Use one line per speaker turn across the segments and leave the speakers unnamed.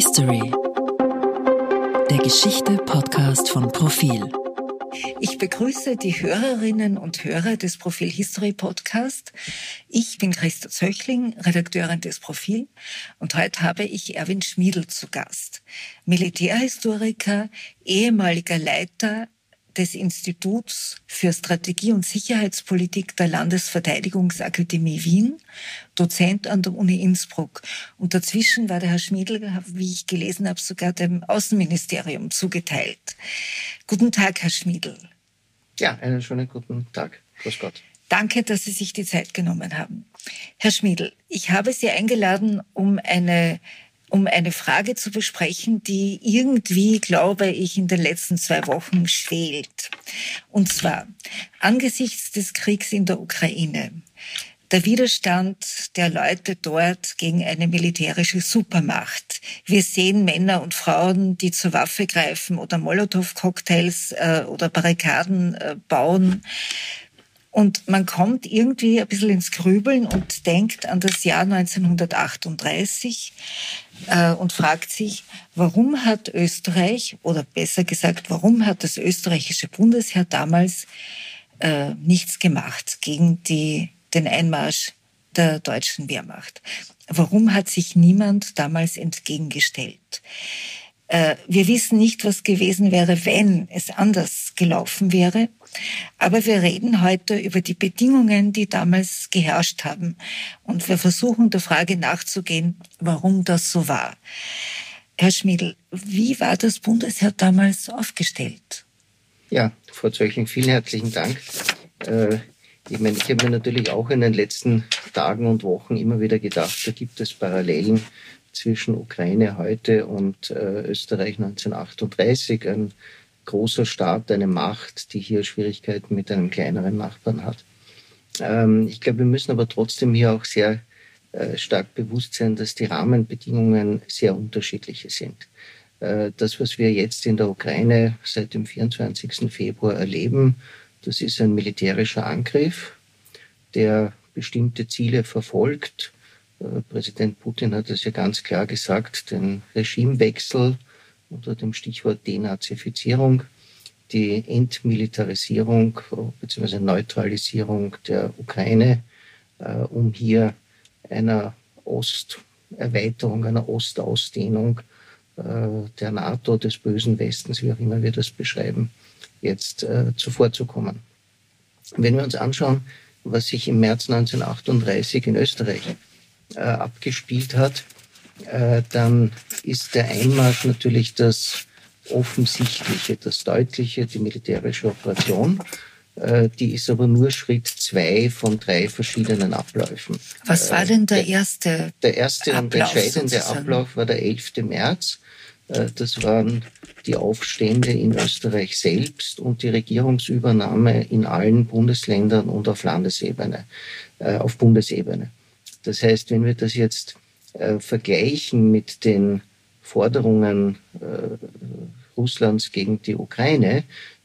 History. Der Geschichte-Podcast von Profil.
Ich begrüße die Hörerinnen und Hörer des Profil History Podcast. Ich bin Christa Zöchling, Redakteurin des Profil und heute habe ich Erwin Schmiedl zu Gast. Militärhistoriker, ehemaliger Leiter des Instituts für Strategie und Sicherheitspolitik der Landesverteidigungsakademie Wien, Dozent an der Uni Innsbruck. Und dazwischen war der Herr Schmiedl, wie ich gelesen habe, sogar dem Außenministerium zugeteilt. Guten Tag, Herr Schmiedl.
Ja, einen schönen guten Tag. Grüß Gott.
Danke, dass Sie sich die Zeit genommen haben. Herr Schmiedl, ich habe Sie eingeladen, um eine um eine Frage zu besprechen, die irgendwie, glaube ich, in den letzten zwei Wochen schwelt. Und zwar angesichts des Kriegs in der Ukraine, der Widerstand der Leute dort gegen eine militärische Supermacht. Wir sehen Männer und Frauen, die zur Waffe greifen oder Molotow-Cocktails äh, oder Barrikaden äh, bauen. Und man kommt irgendwie ein bisschen ins Grübeln und denkt an das Jahr 1938 äh, und fragt sich, warum hat Österreich, oder besser gesagt, warum hat das österreichische Bundesheer damals äh, nichts gemacht gegen die, den Einmarsch der deutschen Wehrmacht? Warum hat sich niemand damals entgegengestellt? Äh, wir wissen nicht, was gewesen wäre, wenn es anders gelaufen wäre. Aber wir reden heute über die Bedingungen, die damals geherrscht haben. Und wir versuchen der Frage nachzugehen, warum das so war. Herr Schmiedl, wie war das Bundesheer damals aufgestellt?
Ja, Frau Zöchling, vielen herzlichen Dank. Äh, ich meine, ich habe mir natürlich auch in den letzten Tagen und Wochen immer wieder gedacht, da gibt es Parallelen zwischen Ukraine heute und äh, Österreich 1938. Ein großer Staat, eine Macht, die hier Schwierigkeiten mit einem kleineren Nachbarn hat. Ähm, ich glaube, wir müssen aber trotzdem hier auch sehr äh, stark bewusst sein, dass die Rahmenbedingungen sehr unterschiedliche sind. Äh, das, was wir jetzt in der Ukraine seit dem 24. Februar erleben, das ist ein militärischer Angriff, der bestimmte Ziele verfolgt. Äh, Präsident Putin hat es ja ganz klar gesagt, den Regimewechsel unter dem Stichwort Denazifizierung die Entmilitarisierung bzw. Neutralisierung der Ukraine, äh, um hier einer Osterweiterung, einer Ostausdehnung äh, der NATO, des bösen Westens, wie auch immer wir das beschreiben, jetzt äh, zuvorzukommen. Wenn wir uns anschauen, was sich im März 1938 in Österreich äh, abgespielt hat, äh, dann ist der Einmarsch natürlich das Offensichtliche, das Deutliche, die militärische Operation. Äh, die ist aber nur Schritt zwei von drei verschiedenen Abläufen.
Was war denn der erste?
Der erste Ablauf, und entscheidende sozusagen? Ablauf war der 11. März. Äh, das waren die Aufstände in Österreich selbst und die Regierungsübernahme in allen Bundesländern und auf Landesebene, auf Bundesebene. Das heißt, wenn wir das jetzt äh, vergleichen mit den Forderungen äh, Russlands gegen die Ukraine,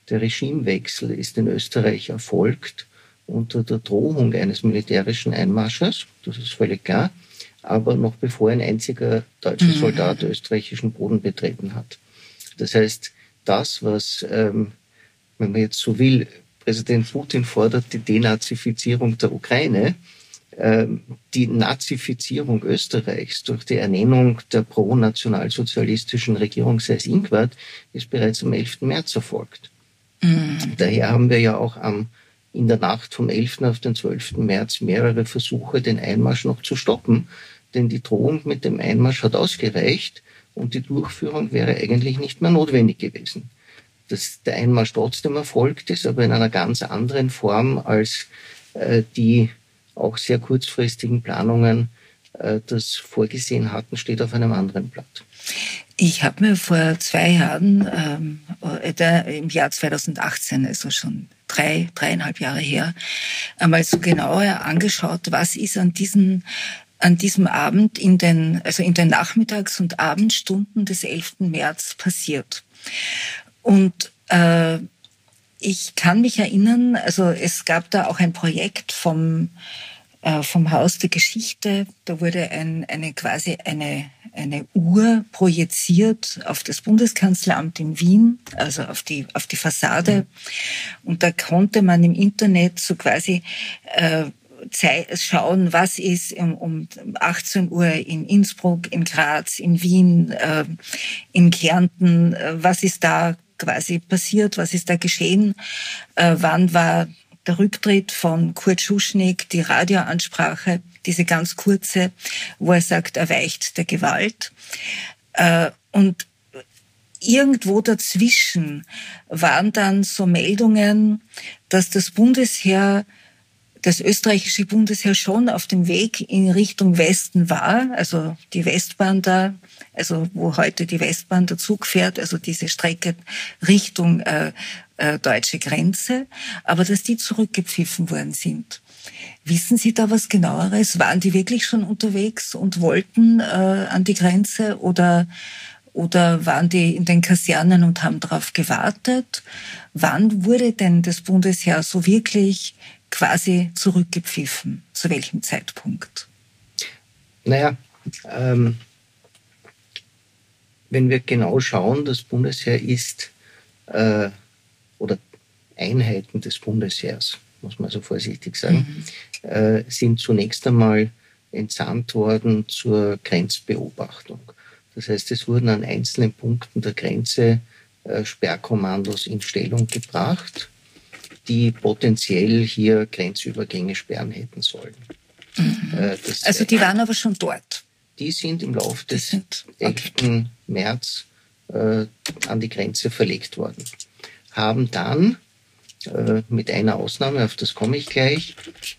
der Regimewechsel ist in Österreich erfolgt unter der Drohung eines militärischen Einmarsches, das ist völlig klar, aber noch bevor ein einziger deutscher mhm. Soldat österreichischen Boden betreten hat. Das heißt, das, was, ähm, wenn man jetzt so will, Präsident Putin fordert die Denazifizierung der Ukraine, die Nazifizierung Österreichs durch die Ernennung der pro-nationalsozialistischen Regierung Seyß-Inquart ist bereits am 11. März erfolgt. Mhm. Daher haben wir ja auch am, in der Nacht vom 11. auf den 12. März mehrere Versuche, den Einmarsch noch zu stoppen, denn die Drohung mit dem Einmarsch hat ausgereicht und die Durchführung wäre eigentlich nicht mehr notwendig gewesen. Dass der Einmarsch trotzdem erfolgt ist, aber in einer ganz anderen Form als äh, die auch sehr kurzfristigen Planungen äh, das vorgesehen hatten, steht auf einem anderen Blatt.
Ich habe mir vor zwei Jahren, ähm, äh, im Jahr 2018, also schon drei, dreieinhalb Jahre her, einmal so genauer angeschaut, was ist an diesen an diesem Abend in den, also in den Nachmittags- und Abendstunden des 11. März passiert. Und äh, ich kann mich erinnern, also es gab da auch ein Projekt vom, äh, vom Haus der Geschichte. Da wurde ein, eine quasi eine, eine Uhr projiziert auf das Bundeskanzleramt in Wien, also auf die, auf die Fassade. Und da konnte man im Internet so quasi äh, schauen, was ist um 18 Uhr in Innsbruck, in Graz, in Wien, äh, in Kärnten, äh, was ist da quasi passiert, was ist da geschehen, äh, wann war der Rücktritt von Kurt Schuschnigg, die Radioansprache, diese ganz kurze, wo er sagt, er weicht der Gewalt. Und irgendwo dazwischen waren dann so Meldungen, dass das Bundesheer das österreichische Bundesheer schon auf dem Weg in Richtung Westen war, also die Westbahn da, also wo heute die Westbahn der Zug fährt, also diese Strecke Richtung äh, äh, deutsche Grenze, aber dass die zurückgepfiffen worden sind. Wissen Sie da was genaueres? Waren die wirklich schon unterwegs und wollten äh, an die Grenze oder oder waren die in den Kasernen und haben darauf gewartet? Wann wurde denn das Bundesheer so wirklich quasi zurückgepfiffen? Zu welchem Zeitpunkt?
Naja, ähm, wenn wir genau schauen, das Bundesheer ist, äh, oder Einheiten des Bundesheers, muss man so vorsichtig sagen, mhm. äh, sind zunächst einmal entsandt worden zur Grenzbeobachtung. Das heißt, es wurden an einzelnen Punkten der Grenze äh, Sperrkommandos in Stellung gebracht die potenziell hier Grenzübergänge sperren hätten sollen.
Mhm. Äh, also die waren aber schon dort.
Die sind im Laufe des sind, okay. 11. März äh, an die Grenze verlegt worden. Haben dann äh, mit einer Ausnahme, auf das komme ich gleich,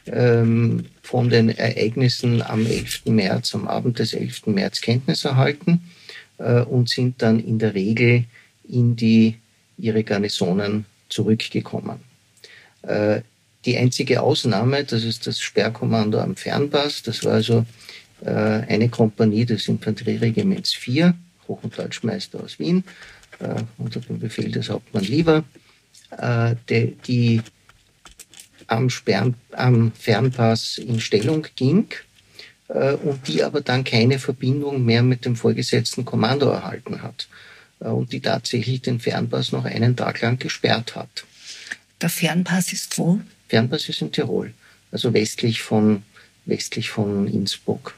ähm, von den Ereignissen am 11. März, am Abend des 11. März Kenntnis erhalten äh, und sind dann in der Regel in die ihre Garnisonen zurückgekommen. Äh, die einzige Ausnahme, das ist das Sperrkommando am Fernpass. Das war also äh, eine Kompanie des Infanterieregiments 4, Hoch- und Deutschmeister aus Wien, äh, unter dem Befehl des Hauptmann Lieber, die, am, Sperren, am Fernpass in Stellung ging und die aber dann keine Verbindung mehr mit dem vorgesetzten Kommando erhalten hat und die tatsächlich den Fernpass noch einen Tag lang gesperrt hat.
Der Fernpass ist wo?
Fernpass ist in Tirol, also westlich von, westlich von Innsbruck.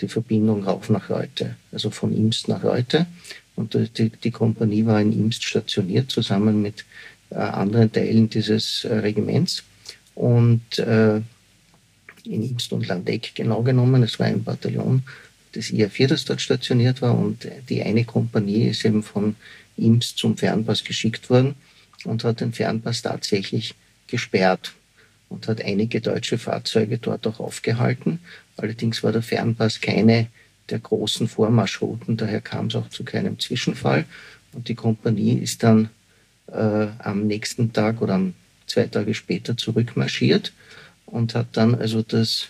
Die Verbindung rauf nach Reute, also von Imst nach Reute. Und die, die Kompanie war in Imst stationiert, zusammen mit äh, anderen Teilen dieses äh, Regiments. Und äh, in Imst und Landeck genau genommen, es war ein Bataillon des IR4, das dort stationiert war. Und die eine Kompanie ist eben von Imst zum Fernpass geschickt worden und hat den Fernpass tatsächlich gesperrt und hat einige deutsche Fahrzeuge dort auch aufgehalten. Allerdings war der Fernpass keine der großen Vormarschrouten, daher kam es auch zu keinem Zwischenfall. Und die Kompanie ist dann äh, am nächsten Tag oder zwei Tage später zurückmarschiert und hat dann also das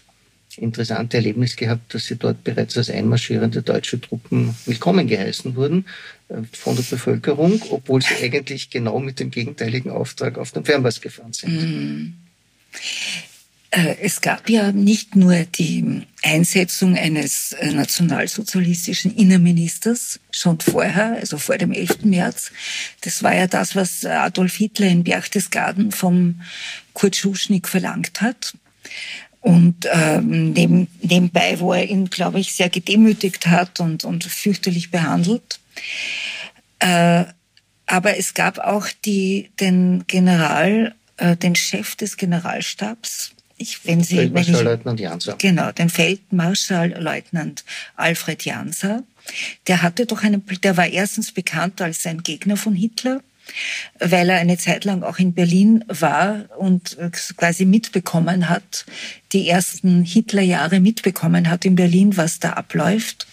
interessante Erlebnis gehabt, dass sie dort bereits als einmarschierende deutsche Truppen willkommen geheißen wurden äh, von der Bevölkerung, obwohl sie eigentlich genau mit dem gegenteiligen Auftrag auf den Fernpass gefahren sind. Mhm.
Es gab ja nicht nur die Einsetzung eines äh, nationalsozialistischen Innenministers schon vorher, also vor dem 11. März. Das war ja das, was Adolf Hitler in Berchtesgaden vom Kurt Schuschnigg verlangt hat. Und ähm, neben, nebenbei, wo er ihn, glaube ich, sehr gedemütigt hat und, und fürchterlich behandelt. Äh, aber es gab auch die, den General, äh, den Chef des Generalstabs, ich, wenn Sie,
Feldmarschallleutnant Janser.
Genau, den Feldmarschallleutnant Alfred Janser. Der hatte doch einen, der war erstens bekannt als ein Gegner von Hitler weil er eine Zeit lang auch in Berlin war und quasi mitbekommen hat, die ersten Hitlerjahre mitbekommen hat in Berlin, was da abläuft.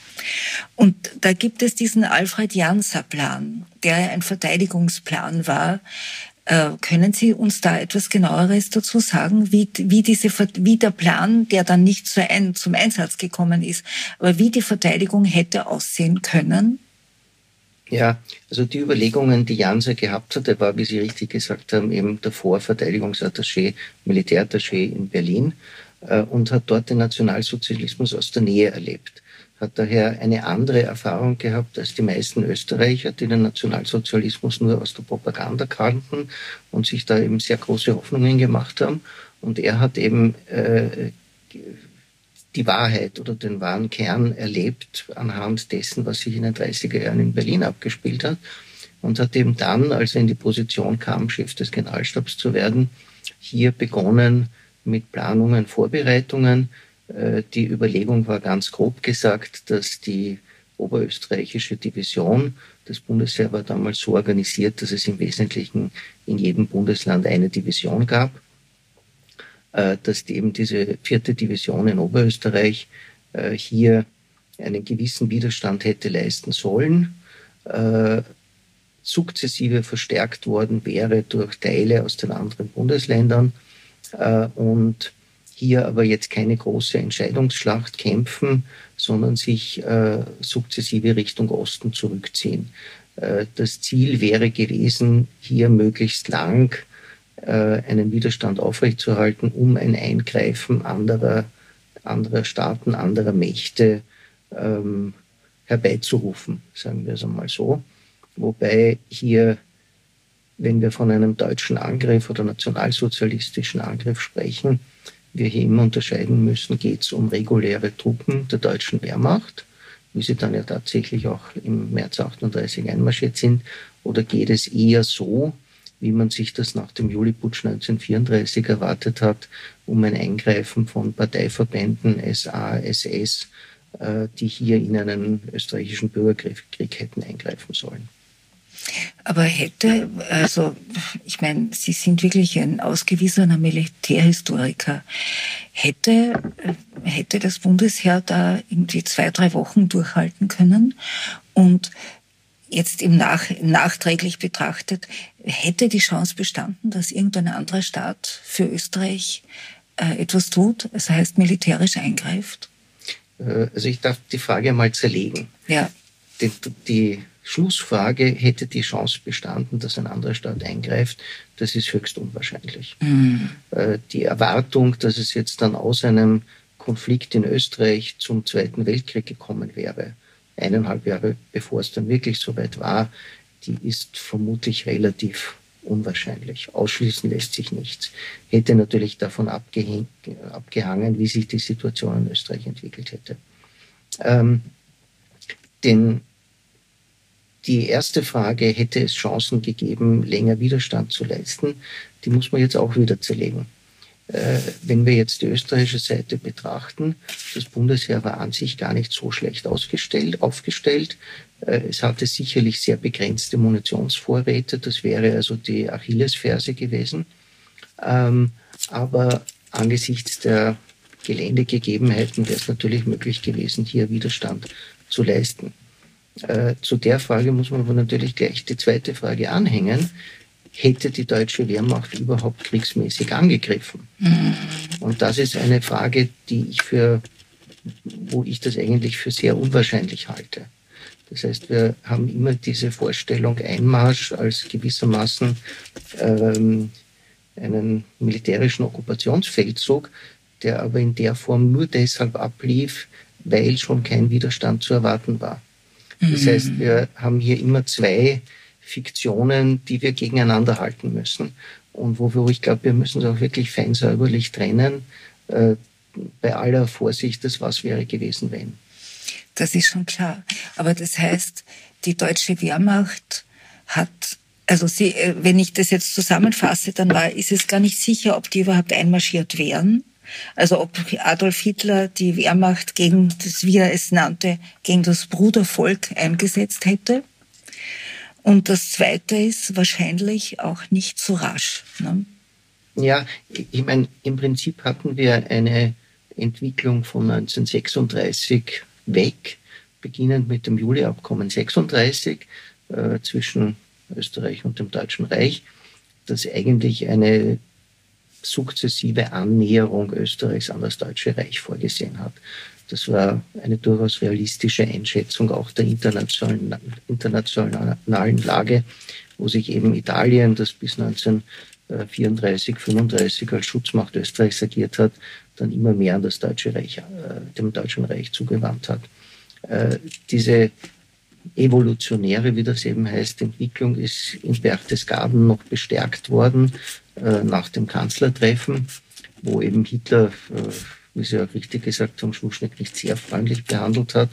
Und da gibt es diesen Alfred Janser-Plan, der ein Verteidigungsplan war. Äh, können Sie uns da etwas genaueres dazu sagen, wie, wie, diese, wie der Plan, der dann nicht zum Einsatz gekommen ist, aber wie die Verteidigung hätte aussehen können?
Ja, also die Überlegungen, die Janser gehabt hat, der war, wie Sie richtig gesagt haben, eben davor Verteidigungsattaché, Militärattaché in Berlin äh, und hat dort den Nationalsozialismus aus der Nähe erlebt. hat daher eine andere Erfahrung gehabt als die meisten Österreicher, die den Nationalsozialismus nur aus der Propaganda kannten und sich da eben sehr große Hoffnungen gemacht haben. Und er hat eben äh, die Wahrheit oder den wahren Kern erlebt anhand dessen, was sich in den 30er Jahren in Berlin abgespielt hat. Und hat eben dann, als er in die Position kam, Chef des Generalstabs zu werden, hier begonnen mit Planungen, Vorbereitungen. Äh, die Überlegung war ganz grob gesagt, dass die oberösterreichische Division, das Bundesheer war damals so organisiert, dass es im Wesentlichen in jedem Bundesland eine Division gab äh, dass eben diese vierte Division in Oberösterreich äh, hier einen gewissen Widerstand hätte leisten sollen, äh, sukzessive verstärkt worden wäre durch Teile aus den anderen Bundesländern und hier aber jetzt keine große Entscheidungsschlacht kämpfen, sondern sich sukzessive Richtung Osten zurückziehen. das Ziel wäre gewesen, hier möglichst lang einen Widerstand aufrechtzuerhalten, um ein Eingreifen anderer, anderer Staaten, anderer Mächte ähm, herbeizurufen, sagen wir es einmal so. Wobei hier, wenn wir von einem deutschen Angriff oder nationalsozialistischen Angriff sprechen, wir hier immer unterscheiden müssen, geht es um reguläre Truppen der deutschen Wehrmacht, wie sie dann ja tatsächlich auch im März 38 einmarschiert sind, oder geht es eher so, wie man sich das nach dem Juliputsch 1934 erwartet hat, um ein Eingreifen von Parteiverbänden SA, SS, äh, die hier in einen österreichischen Bürgerkrieg hätten eingreifen sollen.
Aber hätte, also ich meine, Sie sind wirklich ein ausgewiesener Militärhistoriker. Hätte, hätte das Bundesheer da irgendwie zwei, drei Wochen durchhalten können? Und jetzt im Nach nachträglich betrachtet, hätte die Chance bestanden, dass irgendein anderer Staat für Österreich äh, etwas tut, das heißt militärisch eingreift?
Äh, also ich darf die Frage mal zerlegen.
Ja.
Die, die Schlussfrage, hätte die Chance bestanden, dass ein anderer Staat eingreift, das ist höchst unwahrscheinlich. Mhm. Die Erwartung, dass es jetzt dann aus einem Konflikt in Österreich zum Zweiten Weltkrieg gekommen wäre, eineinhalb Jahre bevor es dann wirklich soweit war, die ist vermutlich relativ unwahrscheinlich. Ausschließen lässt sich nichts. Hätte natürlich davon abgehangen, wie sich die Situation in Österreich entwickelt hätte. Ähm, denn die erste Frage, hätte es Chancen gegeben, länger Widerstand zu leisten, die muss man jetzt auch wieder zerlegen. Äh, wenn wir jetzt die österreichische Seite betrachten, das Bundesheer war an sich gar nicht so schlecht ausgestellt, aufgestellt. Äh, es hatte sicherlich sehr begrenzte Munitionsvorräte, das wäre also die Achillesferse gewesen. Ähm, aber angesichts der Geländegegebenheiten wäre es natürlich möglich gewesen, hier Widerstand zu leisten. Äh, zu der Frage muss man aber natürlich gleich die zweite Frage anhängen hätte die deutsche Wehrmacht überhaupt kriegsmäßig angegriffen? Mhm. Und das ist eine Frage, die ich für, wo ich das eigentlich für sehr unwahrscheinlich halte. Das heißt, wir haben immer diese Vorstellung Einmarsch als gewissermaßen ähm, einen militärischen Okkupationsfeldzug, der aber in der Form nur deshalb ablief, weil schon kein Widerstand zu erwarten war. Das mhm. heißt, wir haben hier immer zwei Fiktionen, die wir gegeneinander halten müssen. Und wo, ich glaube, wir müssen es auch wirklich fein säuberlich trennen, äh, bei aller Vorsicht, das was wäre gewesen, wenn.
Das ist schon klar. Aber das heißt, die deutsche Wehrmacht hat, also sie, äh, wenn ich das jetzt zusammenfasse, dann war, ist es gar nicht sicher, ob die überhaupt einmarschiert wären. Also ob Adolf Hitler die Wehrmacht gegen das, wie er es nannte, gegen das Brudervolk eingesetzt hätte. Und das Zweite ist wahrscheinlich auch nicht so rasch. Ne?
Ja, ich meine, im Prinzip hatten wir eine Entwicklung von 1936 weg, beginnend mit dem Juli-Abkommen 36 äh, zwischen Österreich und dem Deutschen Reich, das eigentlich eine sukzessive Annäherung Österreichs an das Deutsche Reich vorgesehen hat. Das war eine durchaus realistische Einschätzung auch der internationalen, internationalen Lage, wo sich eben Italien, das bis 1934, 35 als Schutzmacht Österreichs agiert hat, dann immer mehr an das Deutsche Reich, äh, dem Deutschen Reich zugewandt hat. Äh, diese evolutionäre, wie das eben heißt, Entwicklung ist in Berchtesgaden noch bestärkt worden äh, nach dem Kanzlertreffen, wo eben Hitler, äh, wie Sie auch richtig gesagt haben, Schuschnigg nicht sehr freundlich behandelt hat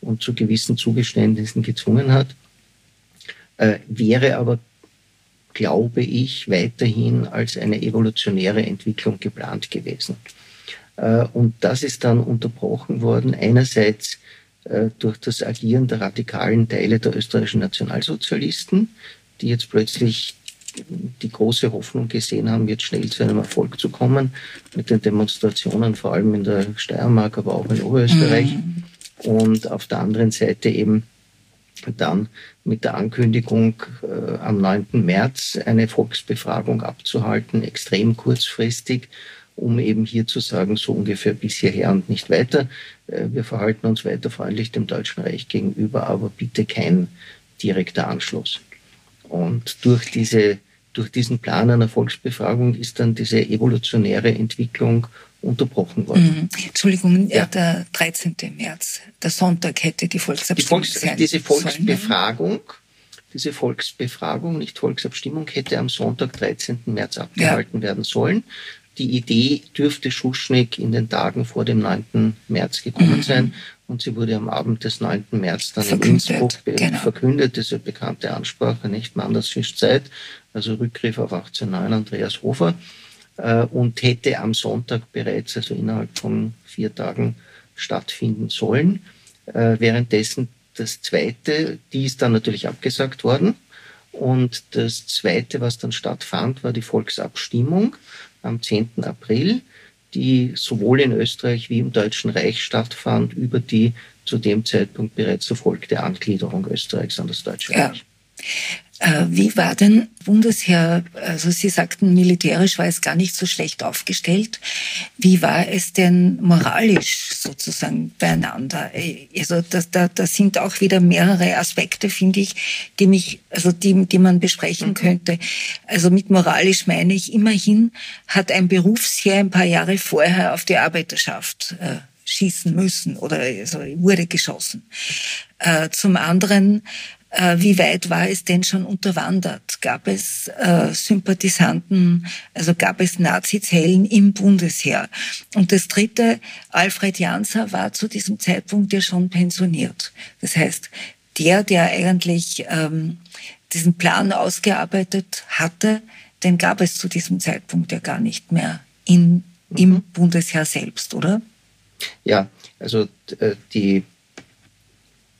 und zu gewissen Zugeständnissen gezwungen hat. Äh, wäre aber, glaube ich, weiterhin als eine evolutionäre Entwicklung geplant gewesen. Äh, und das ist dann unterbrochen worden, einerseits äh, durch das Agieren der radikalen Teile der österreichischen Nationalsozialisten, die jetzt plötzlich die große Hoffnung gesehen haben, jetzt schnell zu einem Erfolg zu kommen, mit den Demonstrationen, vor allem in der Steiermark, aber auch in Oberösterreich. Mhm. Und auf der anderen Seite eben dann mit der Ankündigung, äh, am 9. März eine Volksbefragung abzuhalten, extrem kurzfristig, um eben hier zu sagen, so ungefähr bis hierher und nicht weiter. Äh, wir verhalten uns weiter freundlich dem Deutschen Reich gegenüber, aber bitte kein direkter Anschluss. Und durch diese durch diesen Plan einer Volksbefragung ist dann diese evolutionäre Entwicklung unterbrochen worden.
Mhm. Entschuldigung, ja. der 13. März, der Sonntag hätte die Volksabstimmung die Volks
Diese Volksbefragung, diese Volksbefragung, nicht Volksabstimmung, hätte am Sonntag, 13. März abgehalten ja. werden sollen die Idee dürfte Schuschnigg in den Tagen vor dem 9. März gekommen mhm. sein und sie wurde am Abend des 9. März dann verkündet, in Innsbruck genau. verkündet, diese bekannte Ansprache, nicht Manders Fischzeit, also Rückgriff auf 1809 Andreas Hofer äh, und hätte am Sonntag bereits, also innerhalb von vier Tagen stattfinden sollen. Äh, währenddessen das zweite, die ist dann natürlich abgesagt worden. Und das zweite, was dann stattfand, war die Volksabstimmung am 10. April, die sowohl in Österreich wie im Deutschen Reich stattfand über die zu dem Zeitpunkt bereits erfolgte Angliederung Österreichs an das Deutsche Reich. Ja.
Äh, wie war denn Bundesheer, also Sie sagten, militärisch war es gar nicht so schlecht aufgestellt. Wie war es denn moralisch sozusagen beieinander? Also das, da, da sind auch wieder mehrere Aspekte, finde ich, die mich, also die, die man besprechen mhm. könnte. Also mit moralisch meine ich, immerhin hat ein Berufsheer ein paar Jahre vorher auf die Arbeiterschaft äh, schießen müssen oder also wurde geschossen. Äh, zum anderen äh, wie weit war es denn schon unterwandert? Gab es äh, Sympathisanten, also gab es Nazizellen im Bundesheer? Und das dritte, Alfred Janser war zu diesem Zeitpunkt ja schon pensioniert. Das heißt, der, der eigentlich ähm, diesen Plan ausgearbeitet hatte, den gab es zu diesem Zeitpunkt ja gar nicht mehr in, im mhm. Bundesheer selbst, oder?
Ja, also äh, die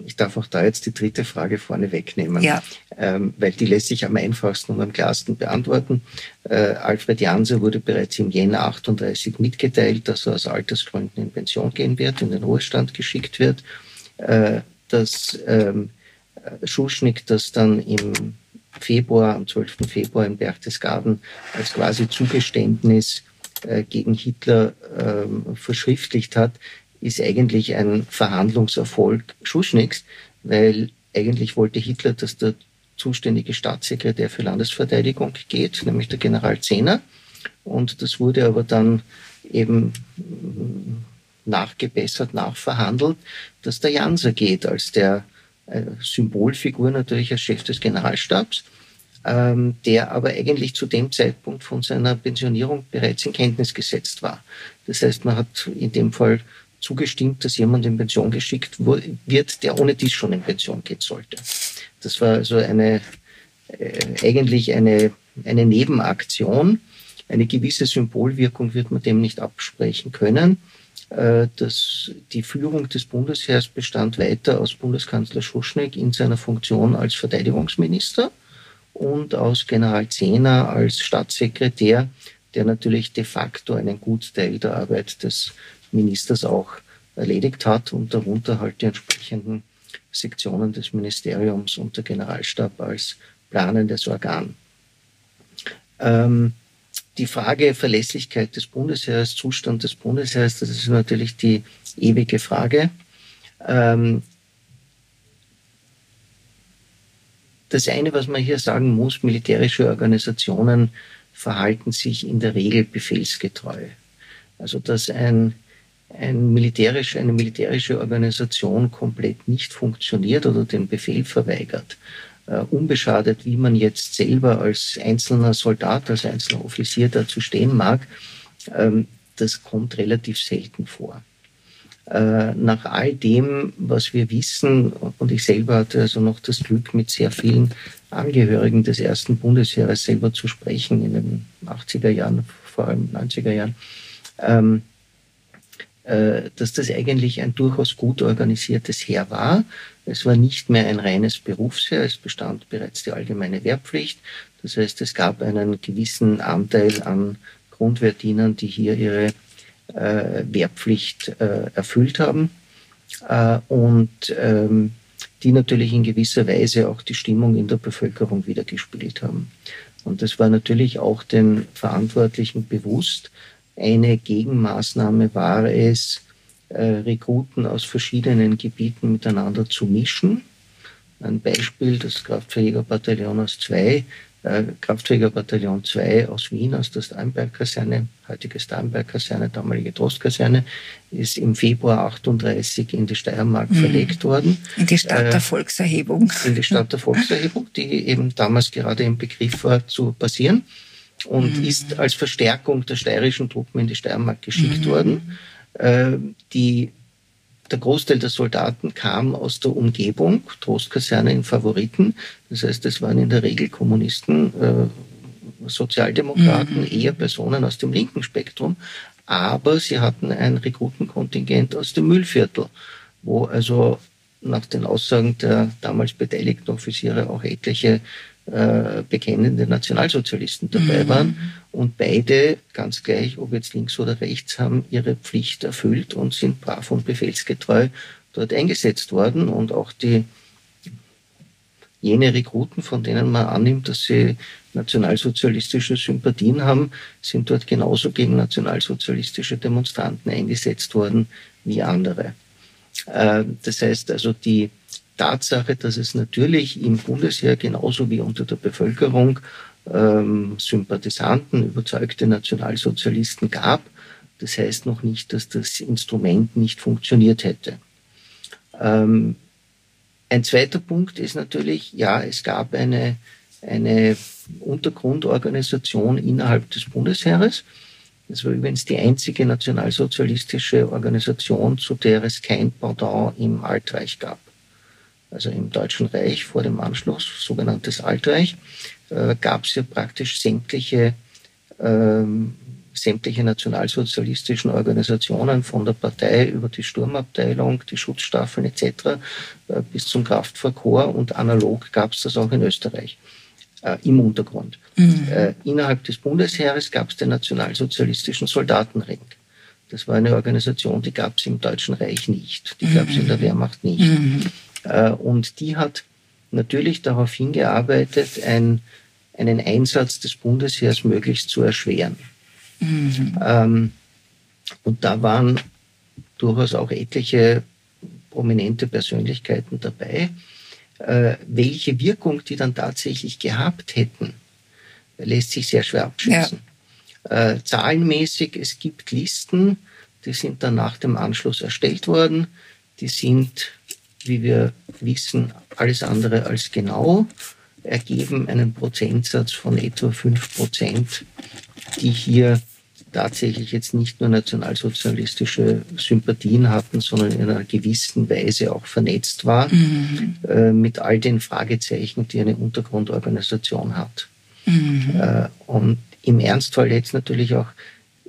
ich darf auch da jetzt die dritte Frage vorne wegnehmen, ja. ähm, weil die lässt sich am einfachsten und am klarsten beantworten. Äh, Alfred Janse wurde bereits im Jänner 38 mitgeteilt, dass er aus Altersgründen in Pension gehen wird, in den Ruhestand geschickt wird. Äh, dass ähm, Schuschnigg das dann im Februar, am 12. Februar in Berchtesgaden als quasi Zugeständnis äh, gegen Hitler ähm, verschriftlicht hat, ist eigentlich ein Verhandlungserfolg Schuschnigs, weil eigentlich wollte Hitler, dass der zuständige Staatssekretär für Landesverteidigung geht, nämlich der General Zehner. Und das wurde aber dann eben nachgebessert, nachverhandelt, dass der Janser geht, als der äh, Symbolfigur natürlich als Chef des Generalstabs, ähm, der aber eigentlich zu dem Zeitpunkt von seiner Pensionierung bereits in Kenntnis gesetzt war. Das heißt, man hat in dem Fall zugestimmt, dass jemand in Pension geschickt wird, der ohne dies schon in Pension gehen sollte. Das war also eine, äh, eigentlich eine, eine Nebenaktion. Eine gewisse Symbolwirkung wird man dem nicht absprechen können. Äh, dass die Führung des Bundesheers bestand weiter aus Bundeskanzler Schuschnigg in seiner Funktion als Verteidigungsminister und aus General Zehner als Staatssekretär, der natürlich de facto einen Gutteil der Arbeit des Ministers auch erledigt hat und darunter halt die entsprechenden Sektionen des Ministeriums und der Generalstab als planendes Organ. Ähm, die Frage Verlässlichkeit des Bundesheers, Zustand des Bundesheers, das ist natürlich die ewige Frage. Ähm, das eine, was man hier sagen muss, militärische Organisationen verhalten sich in der Regel befehlsgetreu. Also dass ein ein militärisch, eine militärische Organisation komplett nicht funktioniert oder den Befehl verweigert, äh, unbeschadet, wie man jetzt selber als einzelner Soldat, als einzelner Offizier dazu stehen mag, ähm, das kommt relativ selten vor. Äh, nach all dem, was wir wissen, und ich selber hatte also noch das Glück, mit sehr vielen Angehörigen des ersten Bundesheeres selber zu sprechen in den 80er Jahren, vor allem 90er Jahren, ähm, äh, dass das eigentlich ein durchaus gut organisiertes Heer war. Es war nicht mehr ein reines Berufsheer, es bestand bereits die allgemeine Wehrpflicht. Das heißt, es gab einen gewissen Anteil an Grundwehrdienern, die hier ihre äh, Wehrpflicht äh, erfüllt haben äh, und ähm, die natürlich in gewisser Weise auch die Stimmung in der Bevölkerung wiedergespielt haben. Und das war natürlich auch den Verantwortlichen bewusst. Eine Gegenmaßnahme war es, äh, Rekruten aus verschiedenen Gebieten miteinander zu mischen. Ein Beispiel, das Kraftverjägerbataillon aus zwei äh, Kraftfähiger-Bataillon 2 aus Wien, aus der Steinberg-Kaserne, heutige Steinberg-Kaserne, damalige Trostkaserne, ist im Februar 38 in die Steiermark mhm. verlegt worden.
In die Stadt äh, der Volkserhebung.
In die Stadt der Volkserhebung, die eben damals gerade im Begriff war zu passieren und mhm. ist als Verstärkung der steirischen Truppen in die Steiermark geschickt mhm. worden. Äh, die der Großteil der Soldaten kam aus der Umgebung, Trostkaserne in Favoriten. Das heißt, es waren in der Regel Kommunisten, äh, Sozialdemokraten, mhm. eher Personen aus dem linken Spektrum. Aber sie hatten ein Rekrutenkontingent aus dem Müllviertel, wo also nach den Aussagen der damals beteiligten Offiziere auch etliche äh, bekennende Nationalsozialisten dabei mhm. waren. Und beide, ganz gleich, ob jetzt links oder rechts, haben ihre Pflicht erfüllt und sind brav und befehlsgetreu dort eingesetzt worden. Und auch die jene Rekruten, von denen man annimmt, dass sie nationalsozialistische Sympathien haben, sind dort genauso gegen nationalsozialistische Demonstranten eingesetzt worden wie andere. Äh, das heißt also, die Tatsache, dass es natürlich im Bundesheer genauso wie unter der Bevölkerung ähm, Sympathisanten, überzeugte Nationalsozialisten gab. Das heißt noch nicht, dass das Instrument nicht funktioniert hätte. Ähm, ein zweiter Punkt ist natürlich, ja, es gab eine, eine Untergrundorganisation innerhalb des Bundesheeres. Das war übrigens die einzige nationalsozialistische Organisation, zu der es kein Pendant im Altreich gab also im Deutschen Reich vor dem Anschluss, sogenanntes Altreich, äh, gab es ja praktisch sämtliche, ähm, sämtliche nationalsozialistischen Organisationen von der Partei über die Sturmabteilung, die Schutzstaffeln etc. Äh, bis zum Kraftfahrkorps und analog gab es das auch in Österreich äh, im Untergrund. Mhm. Äh, innerhalb des Bundesheeres gab es den nationalsozialistischen Soldatenring. Das war eine Organisation, die gab es im Deutschen Reich nicht. Die gab es in der mhm. Wehrmacht nicht. Mhm. Äh, und die hat natürlich darauf hingearbeitet, ein, einen Einsatz des Bundesheers möglichst zu erschweren. Mhm. Ähm, und da waren durchaus auch etliche prominente Persönlichkeiten dabei. Äh, welche Wirkung die dann tatsächlich gehabt hätten, lässt sich sehr schwer abschätzen. Ja. Äh, zahlenmäßig, es gibt Listen, die sind dann nach dem Anschluss erstellt worden. Die sind wie wir wissen, alles andere als genau, ergeben einen Prozentsatz von etwa fünf Prozent, die hier tatsächlich jetzt nicht nur nationalsozialistische Sympathien hatten, sondern in einer gewissen Weise auch vernetzt war mhm. äh, mit all den Fragezeichen, die eine Untergrundorganisation hat. Mhm. Äh, und im Ernstfall jetzt natürlich auch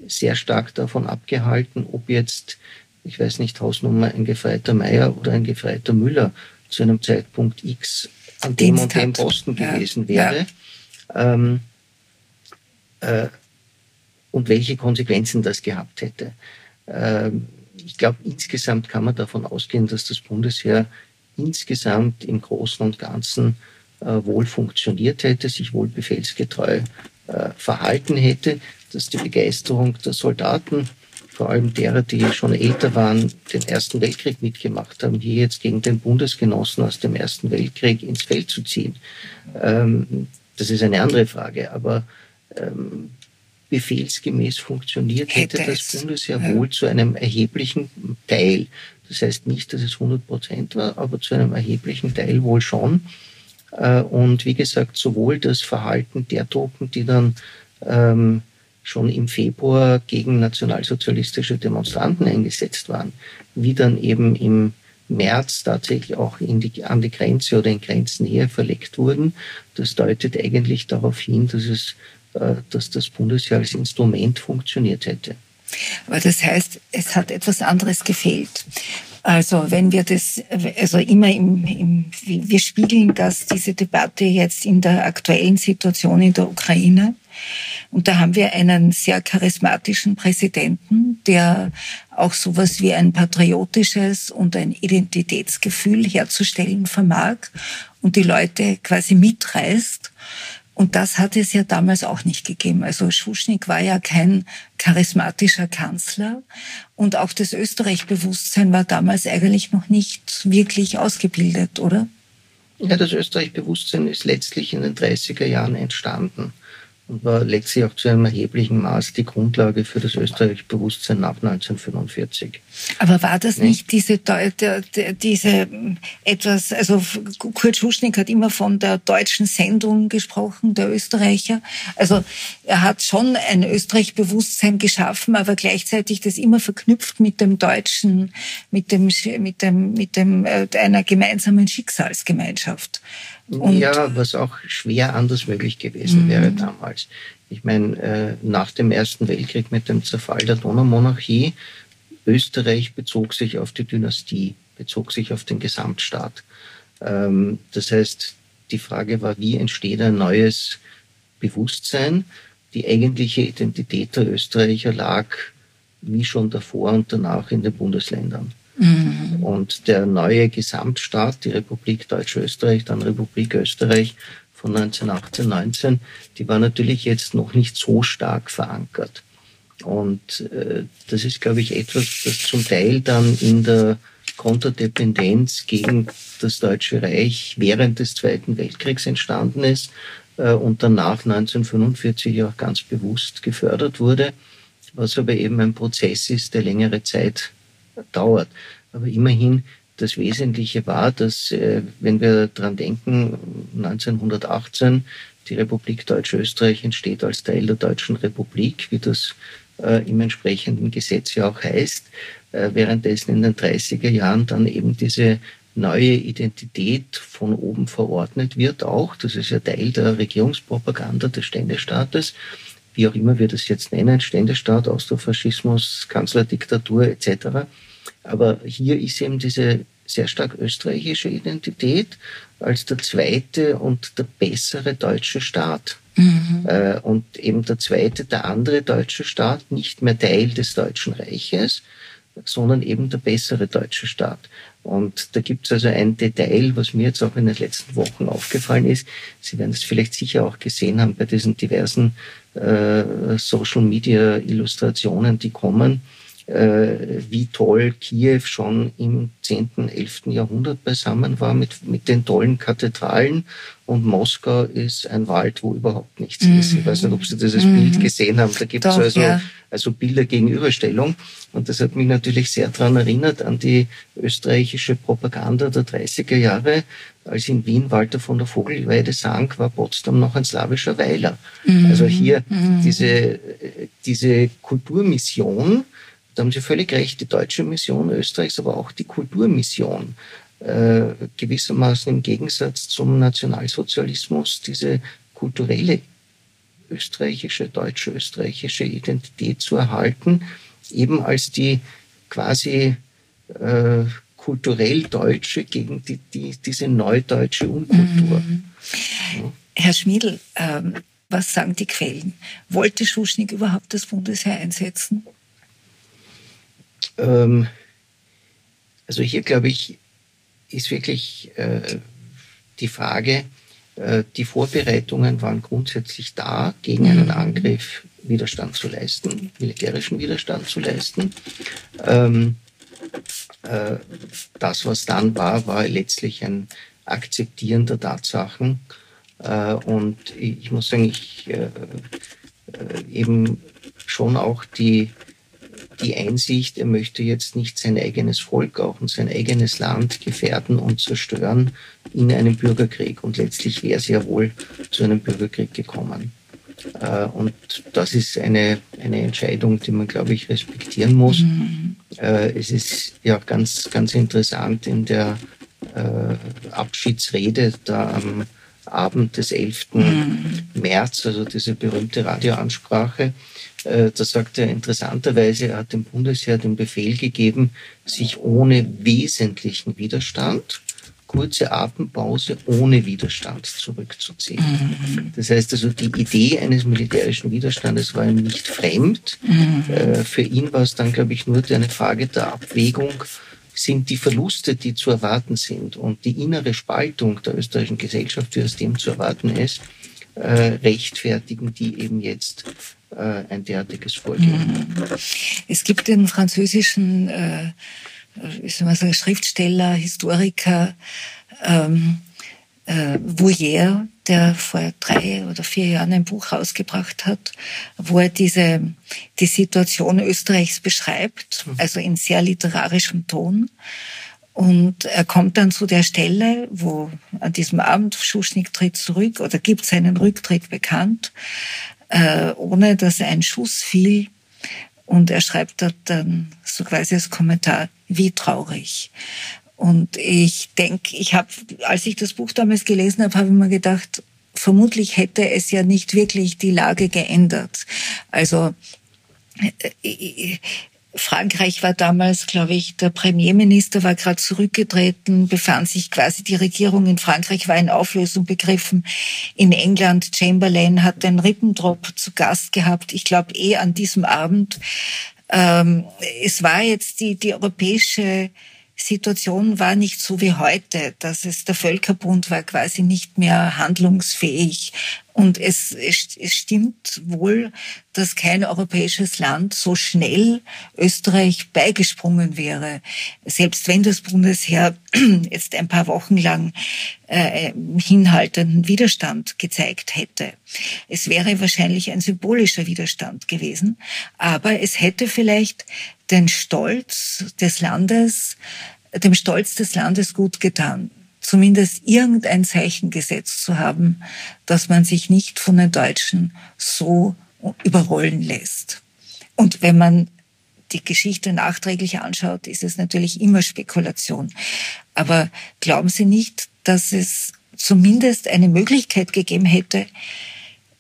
sehr stark davon abgehalten, ob jetzt ich weiß nicht, Hausnummer ein Gefreiter Meier oder ein Gefreiter Müller zu einem Zeitpunkt X an dem und dem Posten ja. gewesen wäre. Ja. Ähm, äh, und welche Konsequenzen das gehabt hätte. Ähm, ich glaube, insgesamt kann man davon ausgehen, dass das Bundesheer insgesamt im Großen und Ganzen äh, wohl funktioniert hätte, sich wohl befehlsgetreu äh, verhalten hätte, dass die Begeisterung der Soldaten vor allem derer, die schon älter waren, den Ersten Weltkrieg mitgemacht haben, hier jetzt gegen den Bundesgenossen aus dem Ersten Weltkrieg ins Feld zu ziehen. Ähm, das ist eine andere Frage, aber ähm, befehlsgemäß funktioniert, hätte, hätte das Bundesheer ja. wohl zu einem erheblichen Teil, das heißt nicht, dass es 100 Prozent war, aber zu einem erheblichen Teil wohl schon. Äh, und wie gesagt, sowohl das Verhalten der Truppen, die dann ähm, schon im Februar gegen nationalsozialistische Demonstranten eingesetzt waren, wie dann eben im März tatsächlich auch die, an die Grenze oder in Grenznähe verlegt wurden. Das deutet eigentlich darauf hin, dass, es, äh, dass das Bundesheer als Instrument funktioniert hätte.
Aber das heißt, es hat etwas anderes gefehlt. Also wenn wir das, also immer im, im, wir spiegeln das, diese Debatte jetzt in der aktuellen Situation in der Ukraine. Und da haben wir einen sehr charismatischen Präsidenten, der auch sowas wie ein patriotisches und ein Identitätsgefühl herzustellen vermag und die Leute quasi mitreißt. Und das hat es ja damals auch nicht gegeben. Also Schuschnigg war ja kein charismatischer Kanzler und auch das Österreich-Bewusstsein war damals eigentlich noch nicht wirklich ausgebildet, oder?
Ja, das Österreich-Bewusstsein ist letztlich in den 30er Jahren entstanden war letztlich auch zu einem erheblichen Maß die Grundlage für das Österreich-Bewusstsein nach 1945.
Aber war das nicht diese, diese etwas, also Kurt Schuschnigg hat immer von der deutschen Sendung gesprochen, der Österreicher. Also er hat schon ein Österreich-Bewusstsein geschaffen, aber gleichzeitig das immer verknüpft mit dem Deutschen, mit dem, mit dem, mit dem, äh, einer gemeinsamen Schicksalsgemeinschaft.
Und ja, was auch schwer anders möglich gewesen mhm. wäre damals. Ich meine, äh, nach dem Ersten Weltkrieg mit dem Zerfall der Donaumonarchie, Österreich bezog sich auf die Dynastie, bezog sich auf den Gesamtstaat. Ähm, das heißt, die Frage war, wie entsteht ein neues Bewusstsein? Die eigentliche Identität der Österreicher lag wie schon davor und danach in den Bundesländern. Mhm. Und der neue Gesamtstaat, die Republik Deutsch-Österreich, dann Republik Österreich von 1918, 19, die war natürlich jetzt noch nicht so stark verankert. Und äh, das ist, glaube ich, etwas, das zum Teil dann in der Konterdependenz gegen das Deutsche Reich während des Zweiten Weltkriegs entstanden ist äh, und danach 1945 auch ganz bewusst gefördert wurde, was aber eben ein Prozess ist, der längere Zeit dauert. Aber immerhin, das Wesentliche war, dass, äh, wenn wir daran denken, 1918, die Republik Deutsch-Österreich entsteht als Teil der Deutschen Republik, wie das äh, im entsprechenden Gesetz ja auch heißt, äh, währenddessen in den 30er Jahren dann eben diese neue Identität von oben verordnet wird auch. Das ist ja Teil der Regierungspropaganda des Ständestaates wie auch immer wir das jetzt nennen, Ständestaat, Austrofaschismus, Kanzlerdiktatur etc. Aber hier ist eben diese sehr stark österreichische Identität als der zweite und der bessere deutsche Staat. Mhm. Äh, und eben der zweite, der andere deutsche Staat, nicht mehr Teil des Deutschen Reiches, sondern eben der bessere deutsche Staat. Und da gibt es also ein Detail, was mir jetzt auch in den letzten Wochen aufgefallen ist. Sie werden es vielleicht sicher auch gesehen haben bei diesen diversen äh, Social-Media-Illustrationen, die kommen wie toll Kiew schon im 10., 11. Jahrhundert beisammen war mit, mit den tollen Kathedralen und Moskau ist ein Wald, wo überhaupt nichts mhm. ist. Ich weiß nicht, ob Sie dieses mhm. Bild gesehen haben. Da gibt es also, ja. also Bilder Gegenüberstellung. Und das hat mich natürlich sehr daran erinnert an die österreichische Propaganda der 30er Jahre, als in Wien Walter von der Vogelweide sang, war Potsdam noch ein slawischer Weiler. Mhm. Also hier mhm. diese, diese Kulturmission, da haben Sie völlig recht, die deutsche Mission Österreichs, aber auch die Kulturmission äh, gewissermaßen im Gegensatz zum Nationalsozialismus diese kulturelle österreichische, deutsche, österreichische Identität zu erhalten, eben als die quasi äh, kulturell deutsche gegen die, die, diese neudeutsche Unkultur. Mhm.
Ja. Herr Schmiedl, ähm, was sagen die Quellen? Wollte Schuschnigg überhaupt das Bundesheer einsetzen?
Ähm, also hier glaube ich, ist wirklich äh, die Frage, äh, die Vorbereitungen waren grundsätzlich da, gegen einen mhm. Angriff Widerstand zu leisten, militärischen Widerstand zu leisten. Ähm, äh, das, was dann war, war letztlich ein Akzeptieren der Tatsachen. Äh, und ich muss sagen, ich äh, äh, eben schon auch die, die Einsicht, er möchte jetzt nicht sein eigenes Volk auch und sein eigenes Land gefährden und zerstören in einem Bürgerkrieg. Und letztlich wäre es ja wohl zu einem Bürgerkrieg gekommen. Äh, und das ist eine, eine Entscheidung, die man, glaube ich, respektieren muss. Mhm. Äh, es ist ja ganz, ganz interessant in der äh, Abschiedsrede da am Abend des 11. Mhm. März, also diese berühmte Radioansprache, da sagt er interessanterweise, er hat dem Bundesheer den Befehl gegeben, sich ohne wesentlichen Widerstand kurze Atempause ohne Widerstand zurückzuziehen. Mhm. Das heißt also, die Idee eines militärischen Widerstandes war ihm nicht fremd. Mhm. Äh, für ihn war es dann, glaube ich, nur eine Frage der Abwägung, sind die Verluste, die zu erwarten sind und die innere Spaltung der österreichischen Gesellschaft, wie aus dem zu erwarten ist, äh, rechtfertigen die eben jetzt äh, ein derartiges Vorgehen.
Mhm. Es gibt den französischen äh, wie soll man sagen, Schriftsteller, Historiker, ähm, äh, Vouillère, der vor drei oder vier Jahren ein Buch rausgebracht hat, wo er diese, die Situation Österreichs beschreibt, mhm. also in sehr literarischem Ton. Und er kommt dann zu der Stelle, wo an diesem Abend Schuschnigg tritt zurück oder gibt seinen Rücktritt bekannt, äh, ohne dass ein Schuss fiel. Und er schreibt dort dann so quasi als Kommentar, wie traurig. Und ich denke, ich habe, als ich das Buch damals gelesen habe, habe ich mir gedacht, vermutlich hätte es ja nicht wirklich die Lage geändert. Also äh, Frankreich war damals, glaube ich, der Premierminister war gerade zurückgetreten, befand sich quasi die Regierung in Frankreich war in Auflösung begriffen. In England Chamberlain hat den Rippentrop zu Gast gehabt. Ich glaube eh an diesem Abend ähm, es war jetzt die, die europäische Situation war nicht so wie heute, dass es der Völkerbund war quasi nicht mehr handlungsfähig. Und es, es, es stimmt wohl, dass kein europäisches Land so schnell Österreich beigesprungen wäre, selbst wenn das Bundesheer jetzt ein paar Wochen lang äh, hinhaltenden Widerstand gezeigt hätte. Es wäre wahrscheinlich ein symbolischer Widerstand gewesen, aber es hätte vielleicht den Stolz des Landes, dem Stolz des Landes gut getan zumindest irgendein Zeichen gesetzt zu haben, dass man sich nicht von den Deutschen so überrollen lässt. Und wenn man die Geschichte nachträglich anschaut, ist es natürlich immer Spekulation. Aber glauben Sie nicht, dass es zumindest eine Möglichkeit gegeben hätte,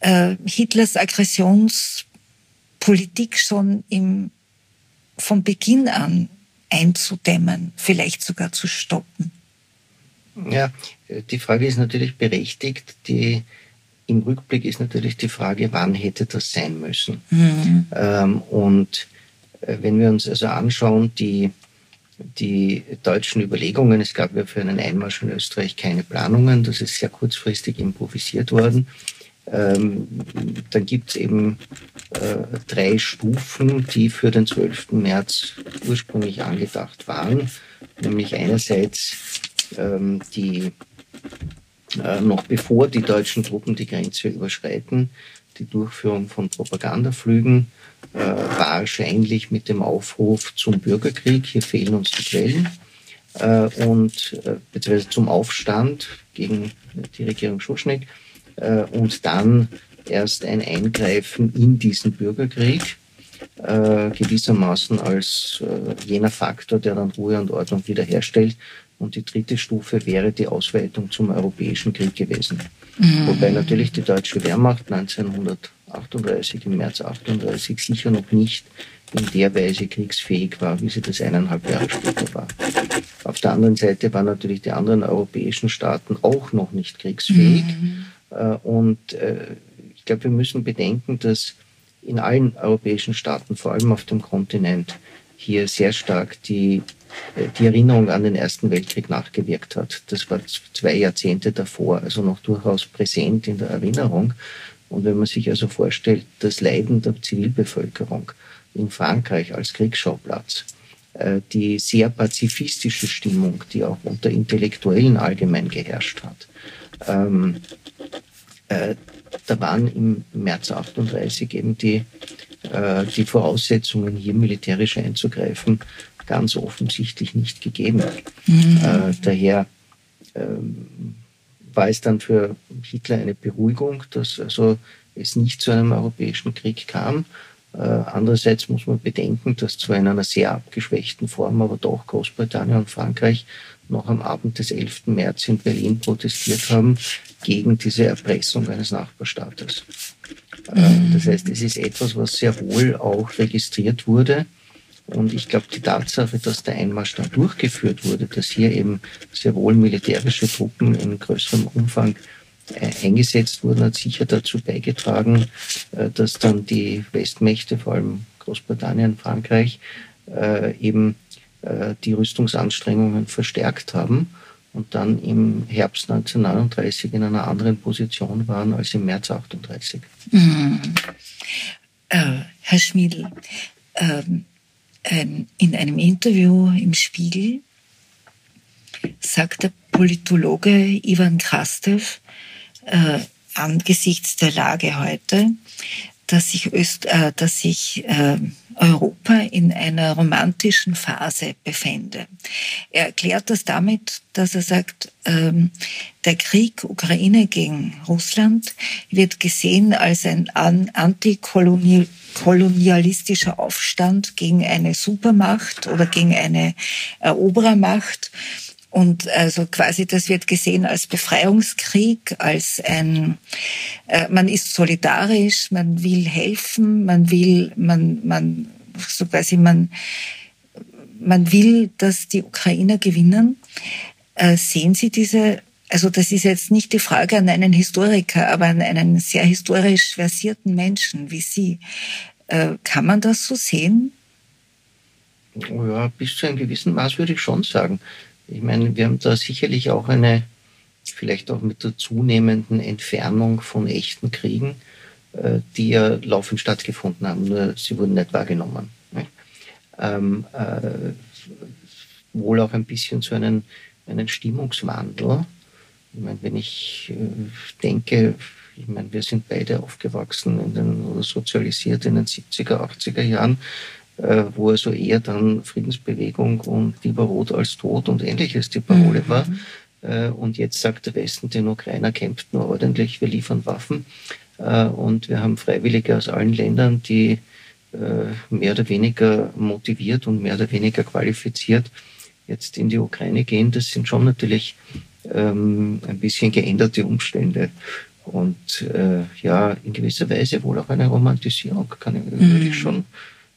äh, Hitlers Aggressionspolitik schon im, von Beginn an einzudämmen, vielleicht sogar zu stoppen?
Ja, die Frage ist natürlich berechtigt. Die, Im Rückblick ist natürlich die Frage, wann hätte das sein müssen? Mhm. Ähm, und äh, wenn wir uns also anschauen, die, die deutschen Überlegungen, es gab ja für einen Einmarsch in Österreich keine Planungen, das ist sehr kurzfristig improvisiert worden. Ähm, dann gibt es eben äh, drei Stufen, die für den 12. März ursprünglich angedacht waren. Nämlich einerseits ähm, die äh, noch bevor die deutschen Truppen die Grenze überschreiten, die Durchführung von Propagandaflügen äh, wahrscheinlich mit dem Aufruf zum Bürgerkrieg, hier fehlen uns die Quellen, äh, und äh, beziehungsweise zum Aufstand gegen die Regierung Schuschnigg äh, und dann erst ein Eingreifen in diesen Bürgerkrieg, äh, gewissermaßen als äh, jener Faktor, der dann Ruhe und Ordnung wiederherstellt, und die dritte Stufe wäre die Ausweitung zum Europäischen Krieg gewesen. Mhm. Wobei natürlich die deutsche Wehrmacht 1938, im März 38, sicher noch nicht in der Weise kriegsfähig war, wie sie das eineinhalb Jahre später war. Auf der anderen Seite waren natürlich die anderen europäischen Staaten auch noch nicht kriegsfähig. Mhm. Äh, und äh, ich glaube, wir müssen bedenken, dass in allen europäischen Staaten, vor allem auf dem Kontinent, hier sehr stark die äh, die Erinnerung an den Ersten Weltkrieg nachgewirkt hat. Das war zwei Jahrzehnte davor, also noch durchaus präsent in der Erinnerung. Und wenn man sich also vorstellt, das Leiden der Zivilbevölkerung in Frankreich als Kriegsschauplatz, äh, die sehr pazifistische Stimmung, die auch unter Intellektuellen allgemein geherrscht hat, ähm, äh, da waren im März 38 eben die, äh, die Voraussetzungen, hier militärisch einzugreifen, ganz offensichtlich nicht gegeben. Mhm. Äh, daher ähm, war es dann für Hitler eine Beruhigung, dass also es nicht zu einem europäischen Krieg kam. Äh, andererseits muss man bedenken, dass zwar in einer sehr abgeschwächten Form, aber doch Großbritannien und Frankreich noch am Abend des 11. März in Berlin protestiert haben gegen diese Erpressung eines Nachbarstaates. Äh, mhm. Das heißt, es ist etwas, was sehr wohl auch registriert wurde. Und ich glaube, die Tatsache, dass der Einmarsch dann durchgeführt wurde, dass hier eben sehr wohl militärische Truppen in größerem Umfang äh, eingesetzt wurden, hat sicher dazu beigetragen, äh, dass dann die Westmächte, vor allem Großbritannien, Frankreich, eben die Rüstungsanstrengungen verstärkt haben und dann im Herbst 1939 in einer anderen Position waren als im März 38. Mhm.
Äh, Herr Schmiedl, ähm, ähm, in einem Interview im Spiegel sagt der Politologe Ivan Krastev äh, angesichts der Lage heute, dass sich, Öst, äh, dass sich äh, Europa in einer romantischen Phase befände. Er erklärt das damit, dass er sagt, ähm, der Krieg Ukraine gegen Russland wird gesehen als ein antikolonialistischer Aufstand gegen eine Supermacht oder gegen eine Eroberermacht und also quasi das wird gesehen als Befreiungskrieg, als ein, äh, man ist solidarisch, man will helfen, man will, man, man, so quasi man, man will, dass die Ukrainer gewinnen. Äh, sehen Sie diese, also das ist jetzt nicht die Frage an einen Historiker, aber an einen sehr historisch versierten Menschen wie Sie. Äh, kann man das so sehen?
Ja, bis zu einem gewissen Maß würde ich schon sagen. Ich meine, wir haben da sicherlich auch eine, vielleicht auch mit der zunehmenden Entfernung von echten Kriegen, äh, die ja laufend stattgefunden haben, nur sie wurden nicht wahrgenommen. Ne? Ähm, äh, wohl auch ein bisschen zu einem, einem Stimmungswandel. Ich meine, wenn ich äh, denke, ich meine, wir sind beide aufgewachsen in den, oder sozialisiert in den 70er, 80er Jahren, äh, wo also eher dann Friedensbewegung und lieber Rot als Tod und ähnliches die Parole mhm. war. Äh, und jetzt sagt der Westen, den Ukrainer kämpft nur ordentlich, wir liefern Waffen. Äh, und wir haben Freiwillige aus allen Ländern, die mehr oder weniger motiviert und mehr oder weniger qualifiziert jetzt in die Ukraine gehen. Das sind schon natürlich ähm, ein bisschen geänderte Umstände. Und ja, in gewisser Weise wohl auch eine Romantisierung, kann ich, mhm. würde ich schon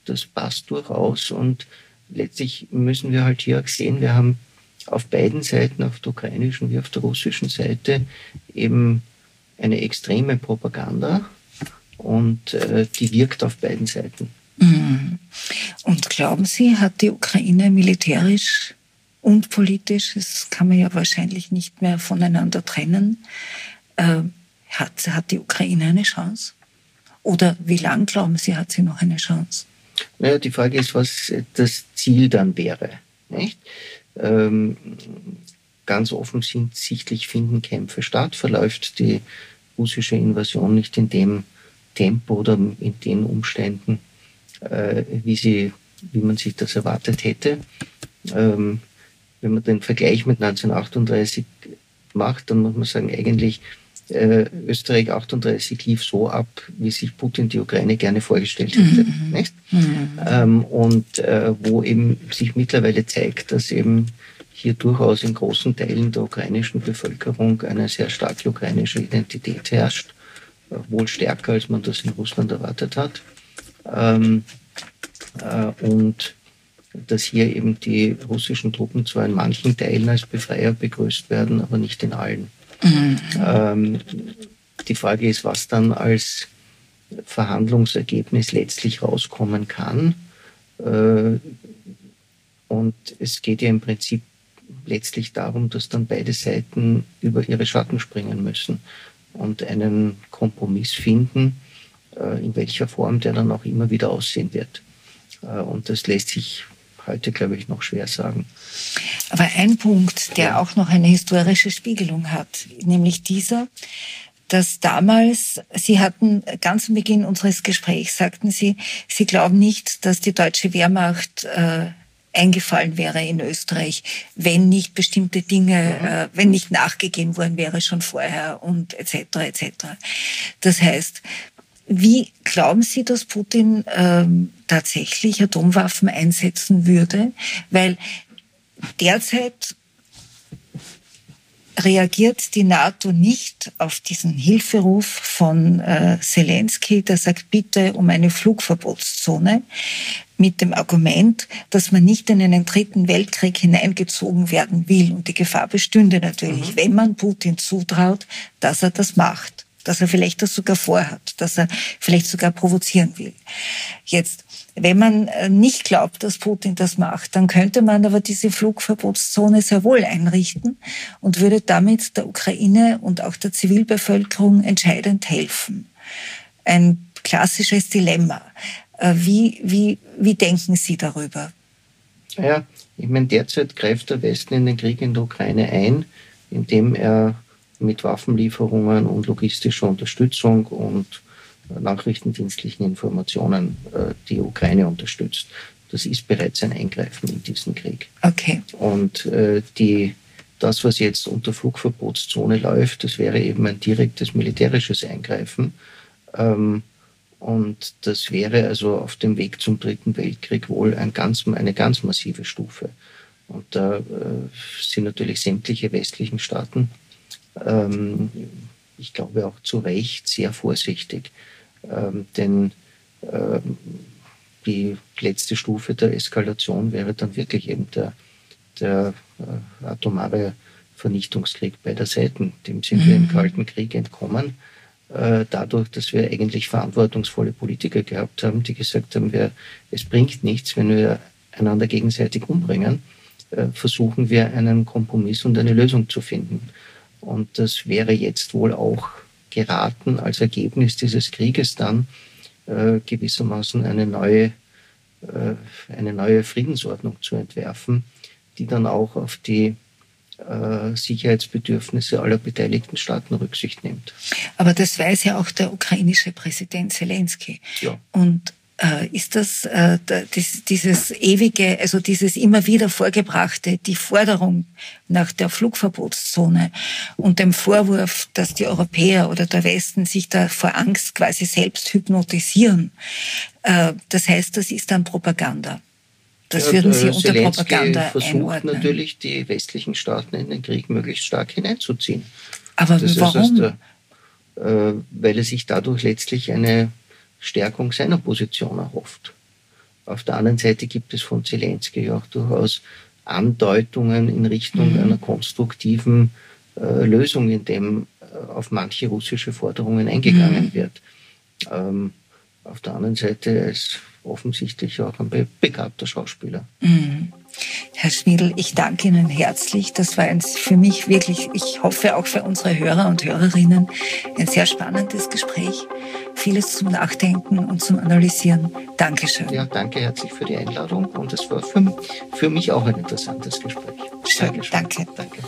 das passt durchaus. Und letztlich müssen wir halt hier auch sehen, wir haben auf beiden Seiten, auf der ukrainischen wie auf der russischen Seite, eben eine extreme Propaganda und äh, die wirkt auf beiden Seiten.
Mhm. Und glauben Sie, hat die Ukraine militärisch und politisch, das kann man ja wahrscheinlich nicht mehr voneinander trennen, äh, hat, hat die Ukraine eine Chance? Oder wie lang glauben Sie, hat sie noch eine Chance?
Naja, die Frage ist, was das Ziel dann wäre. Nicht? Ähm, ganz offensichtlich finden Kämpfe statt, verläuft die russische Invasion nicht in dem Tempo oder in den Umständen, äh, wie, sie, wie man sich das erwartet hätte. Ähm, wenn man den Vergleich mit 1938 macht, dann muss man sagen, eigentlich äh, Österreich 38 lief so ab, wie sich Putin die Ukraine gerne vorgestellt hätte. Mhm. Nicht? Mhm. Ähm, und äh, wo eben sich mittlerweile zeigt, dass eben hier durchaus in großen Teilen der ukrainischen Bevölkerung eine sehr starke ukrainische Identität herrscht, äh, wohl stärker, als man das in Russland erwartet hat. Ähm, äh, und dass hier eben die russischen Truppen zwar in manchen Teilen als Befreier begrüßt werden, aber nicht in allen. Mhm. Ähm, die Frage ist, was dann als Verhandlungsergebnis letztlich rauskommen kann. Äh, und es geht ja im Prinzip letztlich darum, dass dann beide Seiten über ihre Schatten springen müssen und einen Kompromiss finden, äh, in welcher Form der dann auch immer wieder aussehen wird. Äh, und das lässt sich heute, glaube ich, noch schwer sagen.
Aber ein Punkt, der ja. auch noch eine historische Spiegelung hat, nämlich dieser, dass damals, Sie hatten ganz am Beginn unseres Gesprächs, sagten Sie, Sie glauben nicht, dass die deutsche Wehrmacht äh, eingefallen wäre in Österreich, wenn nicht bestimmte Dinge, mhm. äh, wenn nicht nachgegeben worden wäre schon vorher und etc. etc. Das heißt, wie glauben Sie, dass Putin ähm, tatsächlich Atomwaffen einsetzen würde? Weil derzeit reagiert die NATO nicht auf diesen Hilferuf von äh, Zelensky, der sagt, bitte um eine Flugverbotszone, mit dem Argument, dass man nicht in einen dritten Weltkrieg hineingezogen werden will. Und die Gefahr bestünde natürlich, mhm. wenn man Putin zutraut, dass er das macht, dass er vielleicht das sogar vorhat, dass er vielleicht sogar provozieren will. Jetzt wenn man äh, nicht glaubt, dass Putin das macht, dann könnte man aber diese Flugverbotszone sehr wohl einrichten und würde damit der Ukraine und auch der Zivilbevölkerung entscheidend helfen. Ein klassisches Dilemma. Äh, wie, wie, wie denken Sie darüber?
Ja, ich meine, derzeit greift der Westen in den Krieg in der Ukraine ein, indem er mit Waffenlieferungen und logistischer Unterstützung und nachrichtendienstlichen Informationen äh, die Ukraine unterstützt. Das ist bereits ein Eingreifen in diesen Krieg.
Okay.
Und äh, die, das, was jetzt unter Flugverbotszone läuft, das wäre eben ein direktes militärisches Eingreifen. Ähm, und das wäre also auf dem Weg zum Dritten Weltkrieg wohl ein ganz, eine ganz massive Stufe. Und da äh, sind natürlich sämtliche westlichen Staaten, ähm, ich glaube auch zu Recht, sehr vorsichtig. Ähm, denn ähm, die letzte Stufe der Eskalation wäre dann wirklich eben der, der äh, atomare Vernichtungskrieg beider Seiten. Dem sind mhm. wir im mhm. Kalten Krieg entkommen, äh, dadurch, dass wir eigentlich verantwortungsvolle Politiker gehabt haben, die gesagt haben, wir, es bringt nichts, wenn wir einander gegenseitig umbringen, äh, versuchen wir einen Kompromiss und eine Lösung zu finden. Und das wäre jetzt wohl auch geraten, als Ergebnis dieses Krieges dann äh, gewissermaßen eine neue, äh, eine neue Friedensordnung zu entwerfen, die dann auch auf die äh, Sicherheitsbedürfnisse aller beteiligten Staaten Rücksicht nimmt.
Aber das weiß ja auch der ukrainische Präsident Zelensky. Ja. Und ist das, äh, das, dieses ewige, also dieses immer wieder vorgebrachte, die Forderung nach der Flugverbotszone und dem Vorwurf, dass die Europäer oder der Westen sich da vor Angst quasi selbst hypnotisieren. Äh, das heißt, das ist dann Propaganda. Das würden Sie unter Zelensky Propaganda
versucht
einordnen.
natürlich, die westlichen Staaten in den Krieg möglichst stark hineinzuziehen.
Aber das warum?
Äh, weil er sich dadurch letztlich eine Stärkung seiner Position erhofft. Auf der anderen Seite gibt es von Zelensky auch durchaus Andeutungen in Richtung mhm. einer konstruktiven äh, Lösung, in dem äh, auf manche russische Forderungen eingegangen mhm. wird. Ähm, auf der anderen Seite ist offensichtlich auch ein begabter Schauspieler.
Mhm. Herr Schmiedl, ich danke Ihnen herzlich. Das war ein, für mich wirklich, ich hoffe auch für unsere Hörer und Hörerinnen, ein sehr spannendes Gespräch. Vieles zum Nachdenken und zum Analysieren. Dankeschön.
Ja, danke herzlich für die Einladung und es war für, für mich auch ein interessantes Gespräch.
Schön, danke. Danke.